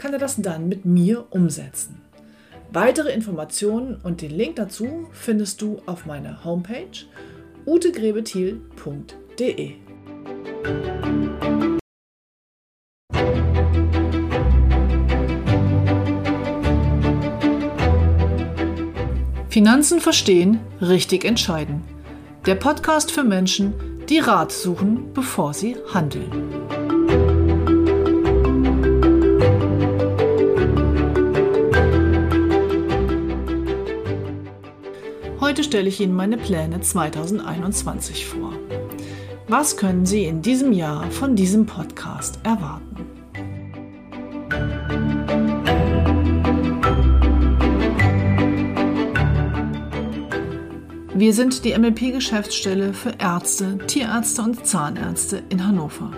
kann er das dann mit mir umsetzen. Weitere Informationen und den Link dazu findest du auf meiner Homepage utegrebethiel.de. Finanzen verstehen, richtig entscheiden. Der Podcast für Menschen, die Rat suchen, bevor sie handeln. Heute stelle ich Ihnen meine Pläne 2021 vor. Was können Sie in diesem Jahr von diesem Podcast erwarten? Wir sind die MLP-Geschäftsstelle für Ärzte, Tierärzte und Zahnärzte in Hannover.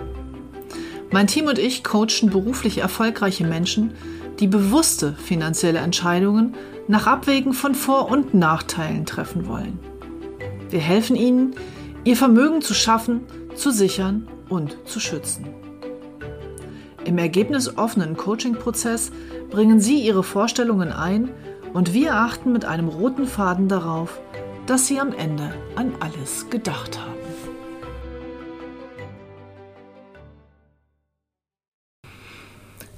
Mein Team und ich coachen beruflich erfolgreiche Menschen, die bewusste finanzielle Entscheidungen nach Abwägen von Vor- und Nachteilen treffen wollen. Wir helfen ihnen, ihr Vermögen zu schaffen, zu sichern und zu schützen. Im ergebnisoffenen Coaching-Prozess bringen Sie Ihre Vorstellungen ein und wir achten mit einem roten Faden darauf, dass Sie am Ende an alles gedacht haben.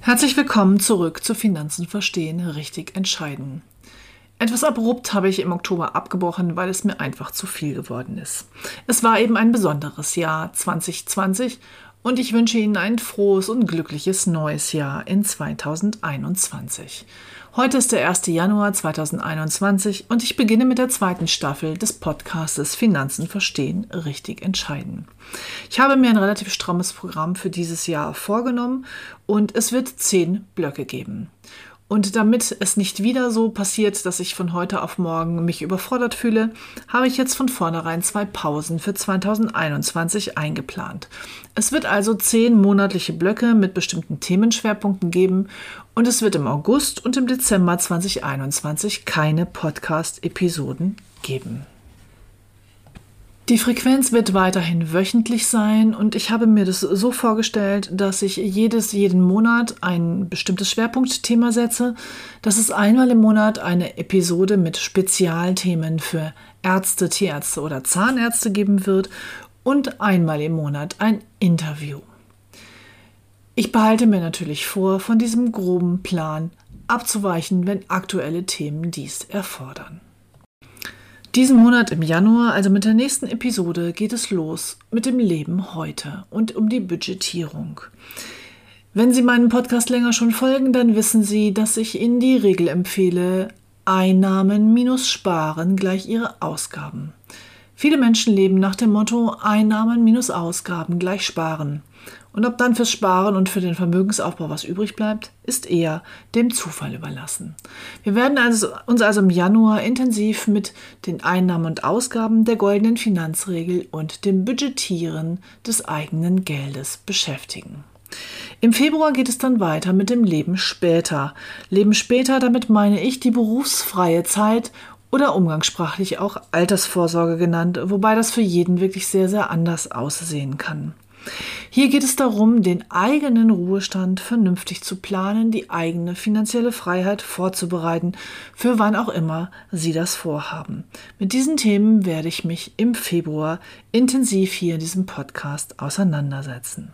Herzlich willkommen zurück zu Finanzen verstehen, richtig entscheiden. Etwas abrupt habe ich im Oktober abgebrochen, weil es mir einfach zu viel geworden ist. Es war eben ein besonderes Jahr 2020 und ich wünsche Ihnen ein frohes und glückliches neues Jahr in 2021. Heute ist der 1. Januar 2021 und ich beginne mit der zweiten Staffel des Podcastes Finanzen verstehen, richtig entscheiden. Ich habe mir ein relativ strammes Programm für dieses Jahr vorgenommen und es wird zehn Blöcke geben. Und damit es nicht wieder so passiert, dass ich von heute auf morgen mich überfordert fühle, habe ich jetzt von vornherein zwei Pausen für 2021 eingeplant. Es wird also zehn monatliche Blöcke mit bestimmten Themenschwerpunkten geben und es wird im August und im Dezember 2021 keine Podcast-Episoden geben. Die Frequenz wird weiterhin wöchentlich sein und ich habe mir das so vorgestellt, dass ich jedes, jeden Monat ein bestimmtes Schwerpunktthema setze, dass es einmal im Monat eine Episode mit Spezialthemen für Ärzte, Tierärzte oder Zahnärzte geben wird und einmal im Monat ein Interview. Ich behalte mir natürlich vor, von diesem groben Plan abzuweichen, wenn aktuelle Themen dies erfordern. Diesen Monat im Januar, also mit der nächsten Episode, geht es los mit dem Leben heute und um die Budgetierung. Wenn Sie meinem Podcast länger schon folgen, dann wissen Sie, dass ich in die Regel empfehle, Einnahmen minus Sparen gleich Ihre Ausgaben. Viele Menschen leben nach dem Motto Einnahmen minus Ausgaben gleich Sparen. Und ob dann fürs Sparen und für den Vermögensaufbau was übrig bleibt, ist eher dem Zufall überlassen. Wir werden also, uns also im Januar intensiv mit den Einnahmen und Ausgaben der goldenen Finanzregel und dem Budgetieren des eigenen Geldes beschäftigen. Im Februar geht es dann weiter mit dem Leben später. Leben später, damit meine ich die berufsfreie Zeit oder umgangssprachlich auch Altersvorsorge genannt, wobei das für jeden wirklich sehr, sehr anders aussehen kann. Hier geht es darum, den eigenen Ruhestand vernünftig zu planen, die eigene finanzielle Freiheit vorzubereiten, für wann auch immer Sie das vorhaben. Mit diesen Themen werde ich mich im Februar intensiv hier in diesem Podcast auseinandersetzen.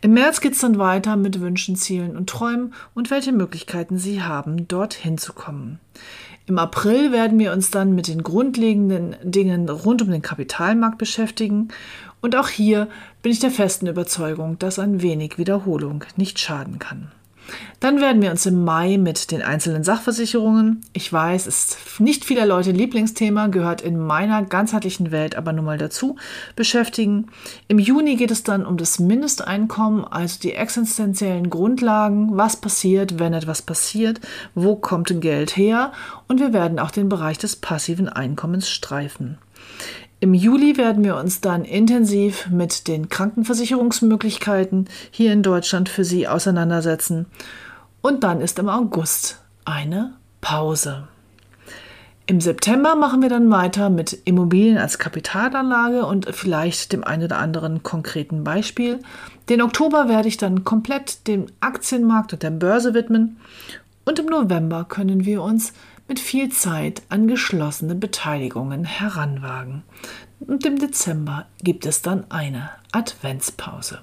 Im März geht es dann weiter mit Wünschen, Zielen und Träumen und welche Möglichkeiten Sie haben, dorthin zu kommen. Im April werden wir uns dann mit den grundlegenden Dingen rund um den Kapitalmarkt beschäftigen und auch hier bin ich der festen Überzeugung, dass ein wenig Wiederholung nicht schaden kann. Dann werden wir uns im Mai mit den einzelnen Sachversicherungen, ich weiß, ist nicht vieler Leute Lieblingsthema, gehört in meiner ganzheitlichen Welt aber nun mal dazu, beschäftigen. Im Juni geht es dann um das Mindesteinkommen, also die existenziellen Grundlagen, was passiert, wenn etwas passiert, wo kommt Geld her und wir werden auch den Bereich des passiven Einkommens streifen. Im Juli werden wir uns dann intensiv mit den Krankenversicherungsmöglichkeiten hier in Deutschland für Sie auseinandersetzen. Und dann ist im August eine Pause. Im September machen wir dann weiter mit Immobilien als Kapitalanlage und vielleicht dem einen oder anderen konkreten Beispiel. Den Oktober werde ich dann komplett dem Aktienmarkt und der Börse widmen. Und im November können wir uns mit viel Zeit an geschlossene Beteiligungen heranwagen. Und im Dezember gibt es dann eine Adventspause.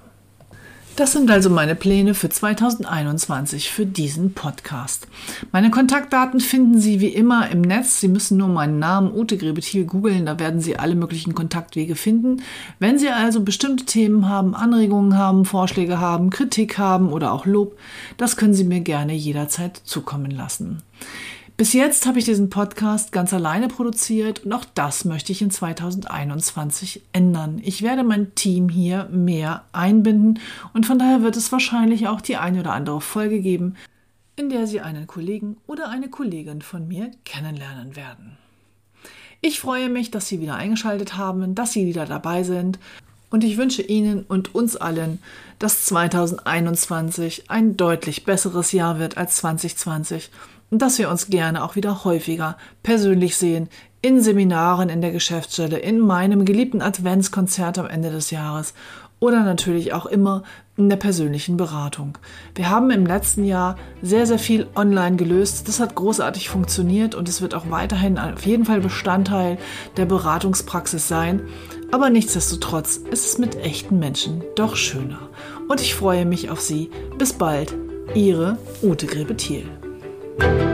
Das sind also meine Pläne für 2021 für diesen Podcast. Meine Kontaktdaten finden Sie wie immer im Netz. Sie müssen nur meinen Namen Ute Grebethiel googeln, da werden Sie alle möglichen Kontaktwege finden. Wenn Sie also bestimmte Themen haben, Anregungen haben, Vorschläge haben, Kritik haben oder auch Lob, das können Sie mir gerne jederzeit zukommen lassen. Bis jetzt habe ich diesen Podcast ganz alleine produziert und auch das möchte ich in 2021 ändern. Ich werde mein Team hier mehr einbinden und von daher wird es wahrscheinlich auch die eine oder andere Folge geben, in der Sie einen Kollegen oder eine Kollegin von mir kennenlernen werden. Ich freue mich, dass Sie wieder eingeschaltet haben, dass Sie wieder dabei sind und ich wünsche Ihnen und uns allen, dass 2021 ein deutlich besseres Jahr wird als 2020 und dass wir uns gerne auch wieder häufiger persönlich sehen, in Seminaren in der Geschäftsstelle, in meinem geliebten Adventskonzert am Ende des Jahres oder natürlich auch immer in der persönlichen Beratung. Wir haben im letzten Jahr sehr, sehr viel online gelöst. Das hat großartig funktioniert und es wird auch weiterhin auf jeden Fall Bestandteil der Beratungspraxis sein. Aber nichtsdestotrotz ist es mit echten Menschen doch schöner. Und ich freue mich auf Sie. Bis bald. Ihre Ute Grebe-Thiel. Thank you